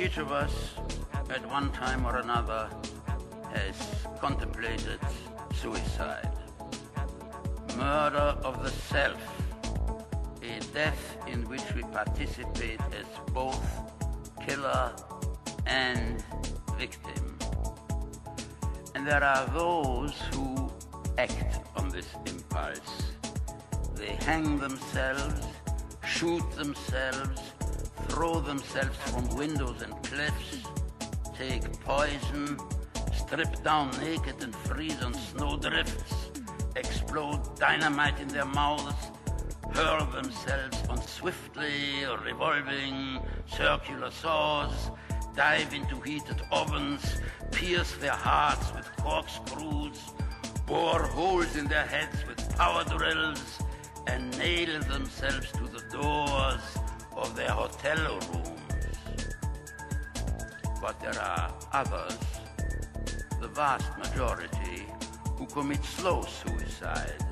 Each of us, at one time or another, has contemplated suicide. Murder of the self, a death in which we participate as both killer and victim. And there are those who act on this impulse. They hang themselves, shoot themselves, throw themselves from windows and cliffs, take poison, strip down naked and freeze on snowdrifts, explode dynamite in their mouths, hurl themselves on swiftly revolving circular saws, dive into heated ovens, pierce their hearts with corkscrews, bore holes in their heads with power drills, and nail themselves to the doors of their hotel rooms. But there are others, the vast majority, who commit slow suicide.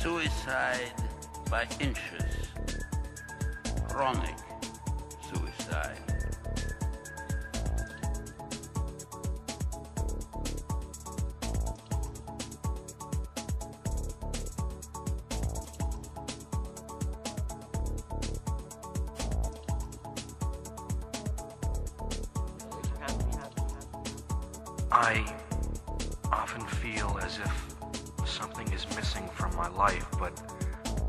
Suicide by inches. Chronic suicide. I often feel as if something is missing from my life, but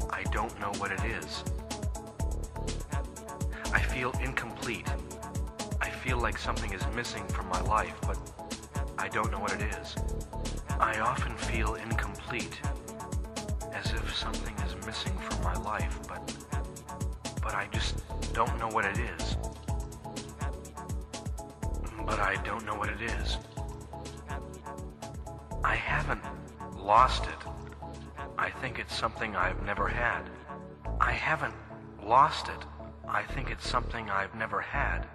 I don't know what it is. I feel incomplete. I feel like something is missing from my life, but I don't know what it is. I often feel incomplete, as if something is missing from my life, but but I just don't know what it is. But I don't know what it is. Haven't lost it. I think it's something I've never had. I haven't lost it. I think it's something I've never had.